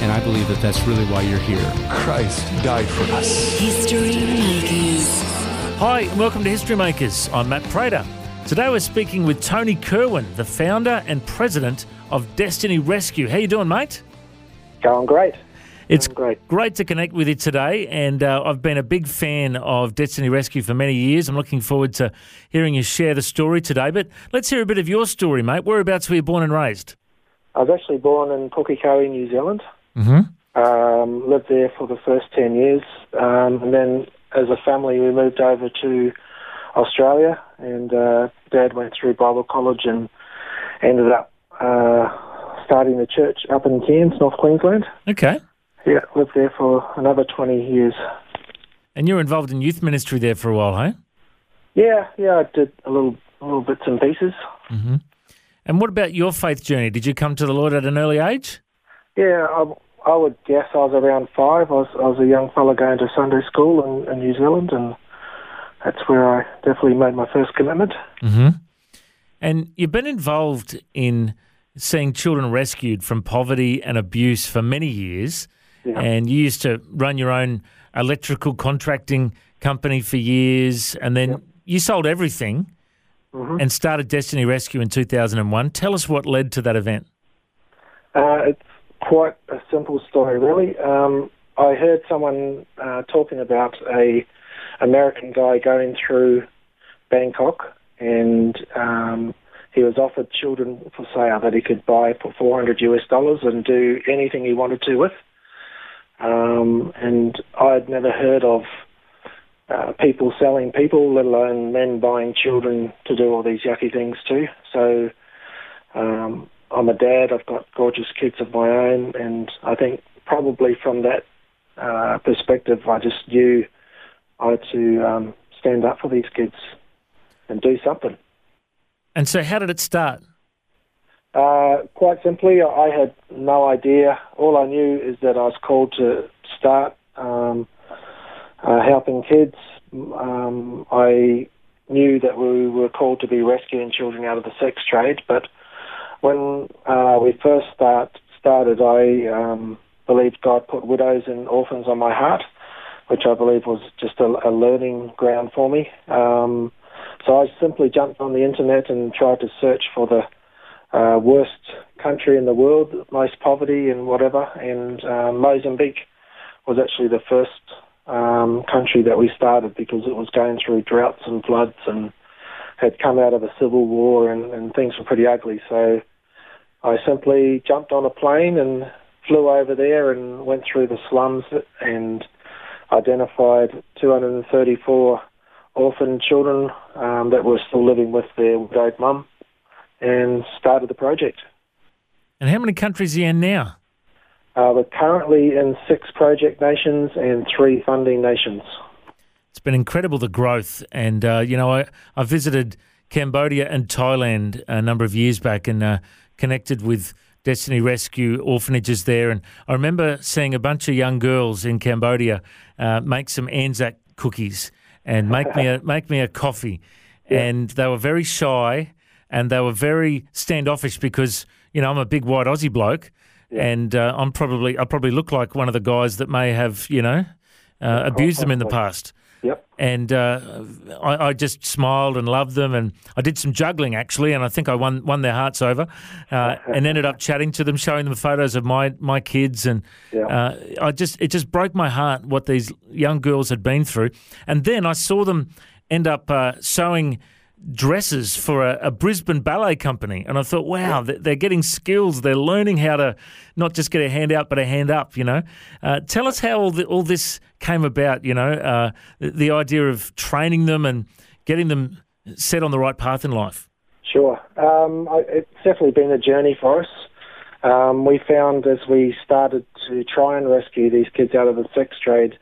And I believe that that's really why you're here. Christ died for us. History Makers. Hi, and welcome to History Makers. I'm Matt Prater. Today we're speaking with Tony Kirwan, the founder and president of Destiny Rescue. How you doing, mate? Going great. It's Going great. to connect with you today, and uh, I've been a big fan of Destiny Rescue for many years. I'm looking forward to hearing you share the story today. But let's hear a bit of your story, mate. Whereabouts were you born and raised? I was actually born in Pukekohe, New Zealand. Mm-hmm. Um, lived there for the first 10 years. Um, and then as a family, we moved over to Australia. And uh, Dad went through Bible college and ended up uh, starting the church up in Cairns, North Queensland. Okay. Yeah, lived there for another 20 years. And you were involved in youth ministry there for a while, hey? Yeah, yeah, I did a little, a little bits and pieces. Mm-hmm. And what about your faith journey? Did you come to the Lord at an early age? Yeah, I, I would guess I was around five. I was, I was a young fella going to Sunday school in, in New Zealand, and that's where I definitely made my first commitment. Mm-hmm. And you've been involved in seeing children rescued from poverty and abuse for many years. Yeah. And you used to run your own electrical contracting company for years. And then you sold everything Mm-hmm. and started Destiny Rescue in 2001. Tell us what led to that event. Uh, it's quite a simple story, really. Um, I heard someone uh, talking about a American guy going through Bangkok, and um, he was offered children for sale that he could buy for 400 US dollars and do anything he wanted to with. Um, and I'd never heard of uh, people selling people, let alone men buying children to do all these yucky things too. So um, I'm a dad. I've got gorgeous kids of my own, and I think probably from that uh, perspective, I just knew I had to um, stand up for these kids and do something. And so, how did it start? Uh, quite simply, I had no idea. All I knew is that I was called to start um, uh, helping kids. Um, I knew that we were called to be rescuing children out of the sex trade, but when uh, we first start, started, I um, believed God put widows and orphans on my heart, which I believe was just a, a learning ground for me. Um, so I simply jumped on the internet and tried to search for the uh, worst country in the world, most poverty and whatever, and um, Mozambique was actually the first um, country that we started because it was going through droughts and floods and had come out of a civil war and, and things were pretty ugly. So I simply jumped on a plane and flew over there and went through the slums and identified 234 orphan children um, that were still living with their widowed mum and started the project. And how many countries are you in now? Uh, we're currently in six project nations and three funding nations. It's been incredible the growth, and uh, you know I, I visited Cambodia and Thailand a number of years back and uh, connected with Destiny Rescue orphanages there, and I remember seeing a bunch of young girls in Cambodia uh, make some Anzac cookies and make me a make me a coffee, and they were very shy and they were very standoffish because you know I'm a big white Aussie bloke, and uh, I'm probably I probably look like one of the guys that may have you know uh, abused them in the past. Yep. And uh, I, I just smiled and loved them, and I did some juggling actually, and I think I won won their hearts over, uh, and ended up chatting to them, showing them photos of my my kids, and Yeah. uh, I just it just broke my heart what these young girls had been through, and then I saw them end up uh, sewing dresses for a, a Brisbane ballet company, and I thought, wow, they- they're getting skills. They're learning how to not just get a hand out, but a hand up. You know, uh, tell us how all, the, all this came about. You know, uh, the, the idea of training them and getting them set on the right path in life. Sure. Um, I, it's definitely been a journey for us. um, we found as we started to try and rescue these kids out of the sex trade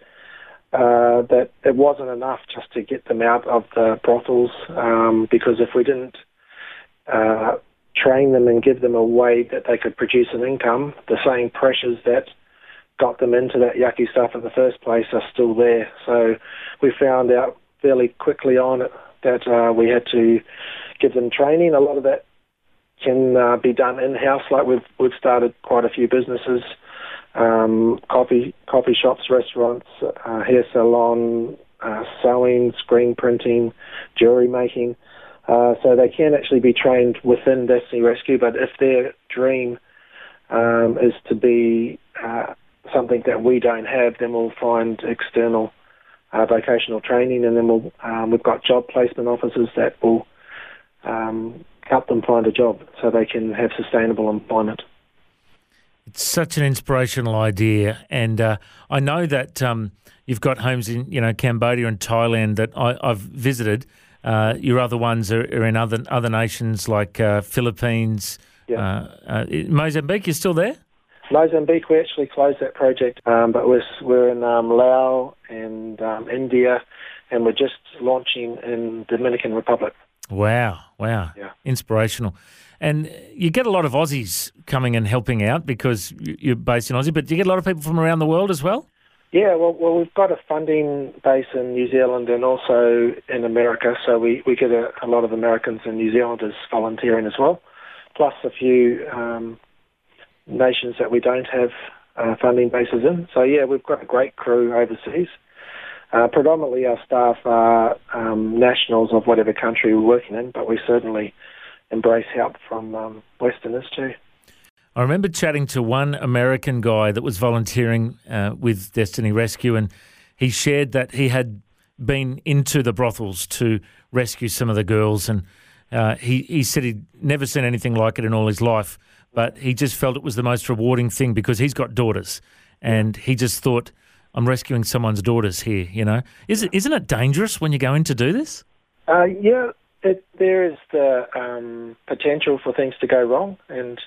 uh, that it wasn't enough just to get them out of the brothels um, because if we didn't uh, train them and give them a way that they could produce an income, the same pressures that got them into that yucky stuff in the first place are still there. So we found out fairly quickly on it that uh, we had to give them training. A lot of that can uh, be done in house. Like we've we've started quite a few businesses, um, coffee coffee shops, restaurants, uh, hair salon, uh, sewing, screen printing, jewelry making. Uh, so they can actually be trained within Destiny Rescue. But if their dream um, is to be uh, something that we don't have, then we'll find external uh, vocational training, and then we'll um, we've got job placement officers that will um, help them find a job so they can have sustainable employment. It's such an inspirational idea, and uh, I know that um, you've got homes in you know Cambodia and Thailand that I, have visited. Uh, your other ones are, are, in other other nations like uh, Philippines, yeah. Uh, uh, Mozambique. You're still there? Mozambique, we actually closed that project, um, but we're, we're in um, Laos and um, India, and we're just launching in Dominican Republic. Wow, wow. Yeah. Inspirational. And you get a lot of Aussies coming and helping out because you're based in Aussie, but do you get a lot of people from around the world as well? Yeah, well, well, we've got a funding base in New Zealand and also in America, so we, we get a, a lot of Americans and New Zealanders volunteering as well, plus a few um, nations that we don't have uh, funding bases in. So yeah, we've got a great crew overseas. Uh, predominantly, our staff are um, nationals of whatever country we're working in, but we certainly embrace help from um, Westerners too. I remember chatting to one American guy that was volunteering uh, with Destiny Rescue, and he shared that he had been into the brothels to rescue some of the girls, and uh, he he said he'd never seen anything like it in all his life, but he just felt it was the most rewarding thing because he's got daughters, and he just thought I'm rescuing someone's daughters here. You know, is it isn't it dangerous when you go in to do this? Uh, yeah, it, there is the um, potential for things to go wrong, and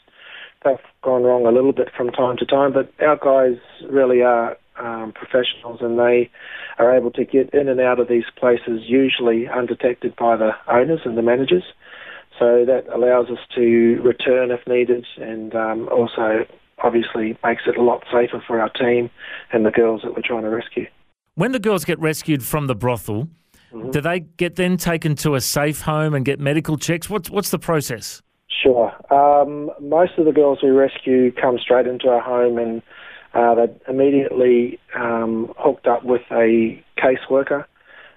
they've gone wrong a little bit from time to time. But our guys really are um, professionals, and they are able to get in and out of these places usually undetected by the owners and the managers. So that allows us to return if needed, and um, also obviously makes it a lot safer for our team and the girls that we're trying to rescue. When the girls get rescued from the brothel, mm-hmm. do they get then taken to a safe home and get medical checks? What's what's the process? Sure. Um, most of the girls we rescue come straight into our home and uh, they're immediately um, hooked up with a caseworker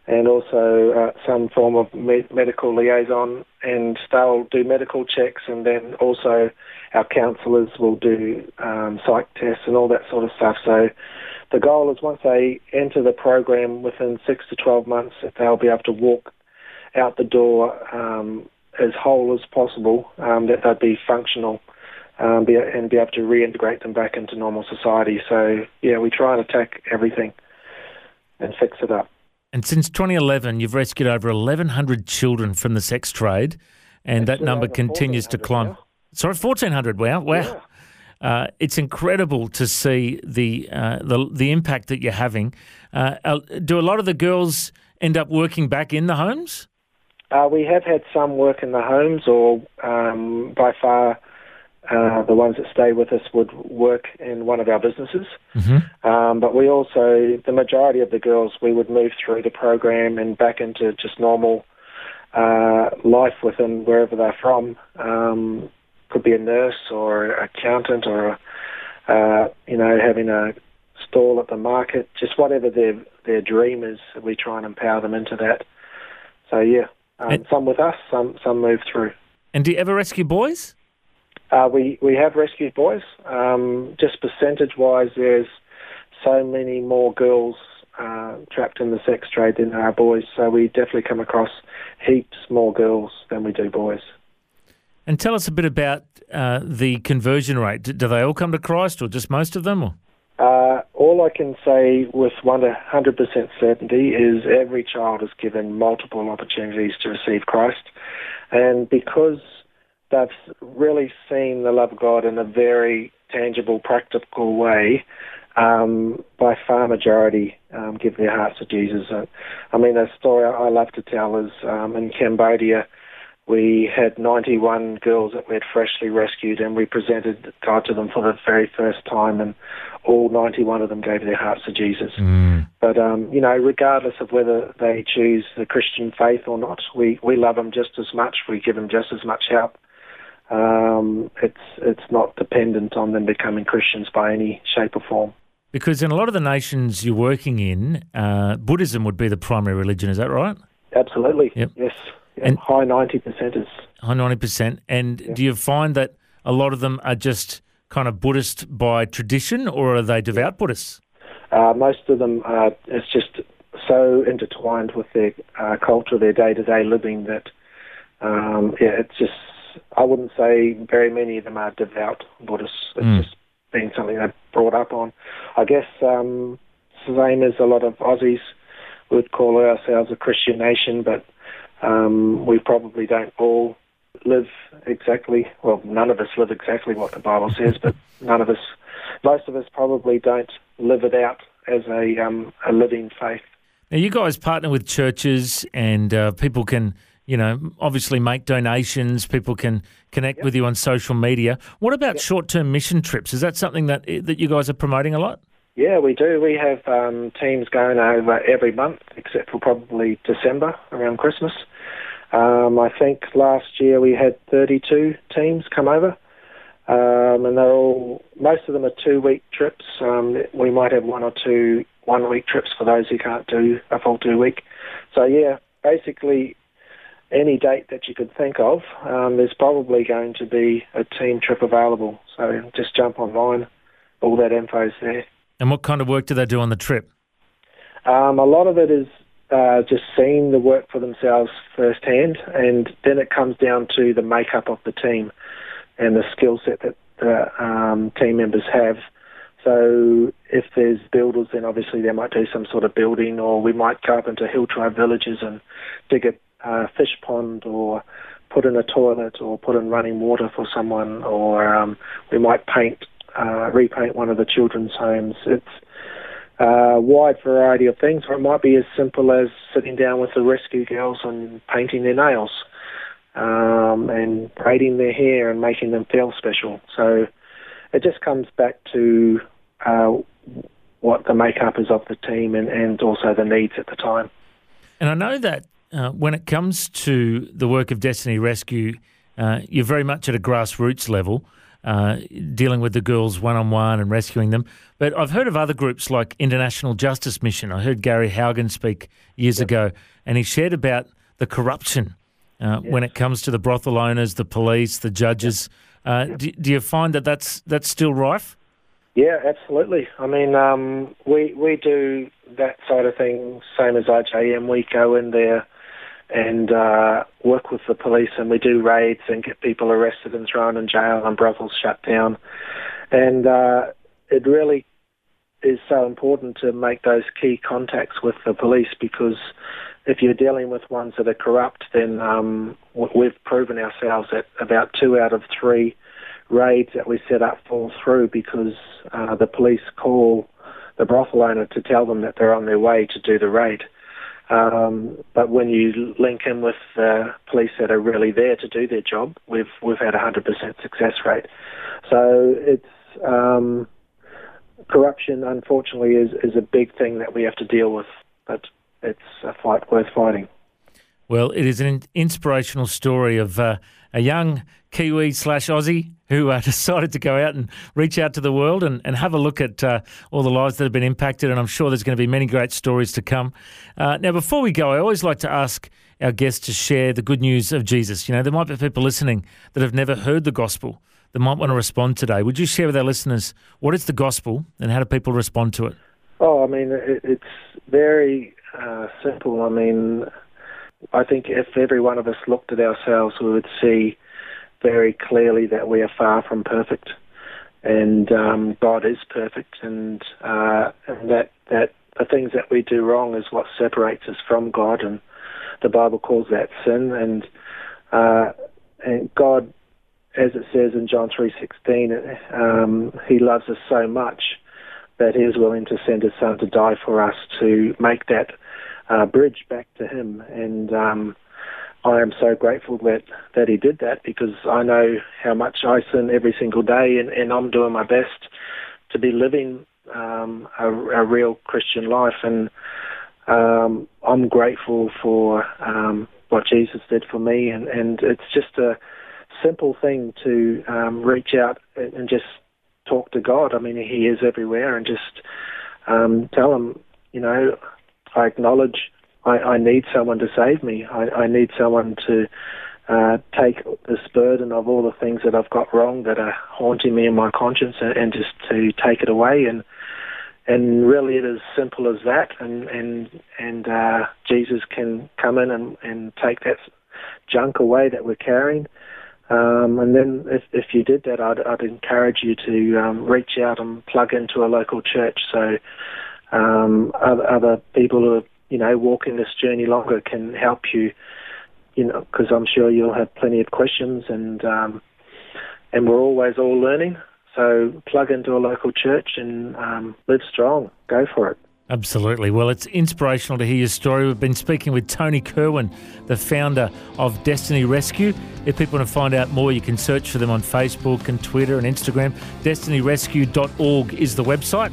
and also uh, some form of me- medical liaison, and they'll do medical checks, and then also our counsellors will do um, psych tests and all that sort of stuff. So the goal is once they enter the program within six to 12 months, that they'll be able to walk out the door um, as whole as possible, um, that they'd be functional um, be, and be able to reintegrate them back into normal society. So, yeah, we try and attack everything and fix it up. And since 2011, you've rescued over 1,100 children from the sex trade, and that number continues to climb. Now. Sorry, 1,400. Wow, wow. Yeah. Uh, it's incredible to see the uh, the the impact that you're having. Uh, uh, do a lot of the girls end up working back in the homes? Uh, we have had some work in the homes, or um, by far uh, the ones that stay with us would work in one of our businesses. Mm-hmm. Um, but we also, the majority of the girls, we would move through the program and back into just normal uh, life within wherever they're from. Um, could be a nurse or an accountant or, uh, you know, having a stall at the market, just whatever their their dream is. We try and empower them into that. So yeah, um, And- some with us, some some move through. And do you ever rescue boys? Uh, we we have rescued boys. Um, just percentage wise, there's so many more girls uh, trapped in the sex trade than there are boys. So we definitely come across heaps more girls than we do boys. And tell us a bit about uh, the conversion rate. Do, do they all come to Christ, or just most of them? Uh, all I can say with 100% certainty is every child is given multiple opportunities to receive Christ. And because they've really seen the love of God in a very tangible, practical way. Um, by far majority um, give their hearts to Jesus. And, I mean, a story I love to tell is um, in Cambodia, we had 91 girls that we had freshly rescued, and we presented God to them for the very first time, and all 91 of them gave their hearts to Jesus. Mm. But um, you know, regardless of whether they choose the Christian faith or not, we we love them just as much. We give them just as much help. Um, it's it's not dependent on them becoming Christians by any shape or form. Because in a lot of the nations you're working in, uh, Buddhism would be the primary religion. Is that right? Absolutely. Yep. Yes. Yeah, And- high ninety percent is. High ninety percent. And do you find that a lot of them are just kind of Buddhist by tradition, or are they devout Buddhists? Uh, most of them are. It's just so intertwined with their uh, culture, their day-to-day living that um, yeah, it's just. I wouldn't say very many of them are devout Buddhists. It's Mm. just been something they've brought up on. I guess um, same as a lot of Aussies would call ourselves a Christian nation, but um, we probably don't all live exactly. Well, none of us live exactly what the Bible says, but none of us, most of us, probably don't live it out as a um, a living faith. Now, you guys partner with churches, and uh, people can, you know, obviously make donations. People can connect with you on social media. What about short-term mission trips? Is that something that that you guys are promoting a lot? Yeah, we do. We have um, teams going over every month, except for probably December around Christmas. Um, I think last year we had 32 teams come over, um, and they're all most of them are two-week trips. Um, we might have one or two one-week trips for those who can't do a full two-week. So yeah, basically any date that you could think of, um, there's probably going to be a team trip available. So just jump online. All that info's there. And what kind of work do they do on the trip? Um, a lot of it is just seeing the work for themselves firsthand, and then it comes down to the makeup of the team and the skill set that the um, team members have. So if there's builders, then obviously they might do some sort of building, or we might go up into hill tribe villages and dig a uh, fish pond, or put in a toilet, or put in running water for someone, or um, we might paint, uh, repaint one of the children's homes. It's wide variety of things, or it might be as simple as sitting down with the rescue girls and painting their nails, um, and braiding their hair and making them feel special. So it just comes back to uh, what the makeup is of the team and, and also the needs at the time. And I know that uh, when it comes to the work of Destiny Rescue, uh, you're very much at a grassroots level, uh, dealing with the girls one on one and rescuing them. But I've heard of other groups like International Justice Mission. I heard Gary Haugen speak years ago, and he shared about the corruption uh, when it comes to the brothel owners, the police, the judges. Uh, do, do you find that that's that's still rife? Yeah, absolutely. I mean, um, we we do that side of things same as IJM. We go in there and uh, work with the police, and we do raids and get people arrested and thrown in jail and brothels shut down. And uh, it really is so important to make those key contacts with the police because if you're dealing with ones that are corrupt, then um, we've proven ourselves that about two out of three raids that we set up fall through because uh, the police call the brothel owner to tell them that they're on their way to do the raid. Um, but when you link in with uh, police that are really there to do their job, we've we've had a hundred percent success rate. So it's um, corruption. Unfortunately, is is a big thing that we have to deal with, but it's a fight worth fighting. Well, it is an inspirational story of uh, a young Kiwi slash Aussie who uh, decided to go out and reach out to the world and, and have a look at uh, all the lives that have been impacted. And I'm sure there's going to be many great stories to come. Uh, now, before we go, I always like to ask our guests to share the good news of Jesus. You know, there might be people listening that have never heard the gospel that might want to respond today. Would you share with our listeners what is the gospel and how do people respond to it? Oh, I mean, it's very uh, simple. I mean, I think if every one of us looked at ourselves, we would see very clearly that we are far from perfect, and um, God is perfect, and, uh, and that that the things that we do wrong is what separates us from God, and the Bible calls that sin, and uh, and God as it says in John 3.16, um, he loves us so much that he is willing to send his son to die for us to make that uh, bridge back to him. And um, I am so grateful that, that he did that because I know how much I sin every single day and, and I'm doing my best to be living um, a, a real Christian life. And um, I'm grateful for um, what Jesus did for me. And, and it's just a simple thing to um, reach out and just talk to God. I mean, He is everywhere, and just um, tell Him, you know, I acknowledge I, I need someone to save me. I, I need someone to uh, take this burden of all the things that I've got wrong that are haunting me in my conscience, and, and just to take it away. And and really, it is simple as that. And and and uh, Jesus can come in and, and take that junk away that we're carrying um, and then if, if you did that, I'd, I'd encourage you to um, reach out and plug into a local church so um, other, other people who are, you know, walking this journey longer can help you, you know, because I'm sure you'll have plenty of questions and, um, and we're always all learning. So plug into a local church and um, live strong. Go for it. Absolutely. Well, it's inspirational to hear your story. We've been speaking with Tony Kirwan, the founder of Destiny Rescue. If people want to find out more, you can search for them on Facebook and Twitter and Instagram. DestinyRescue.org is the website.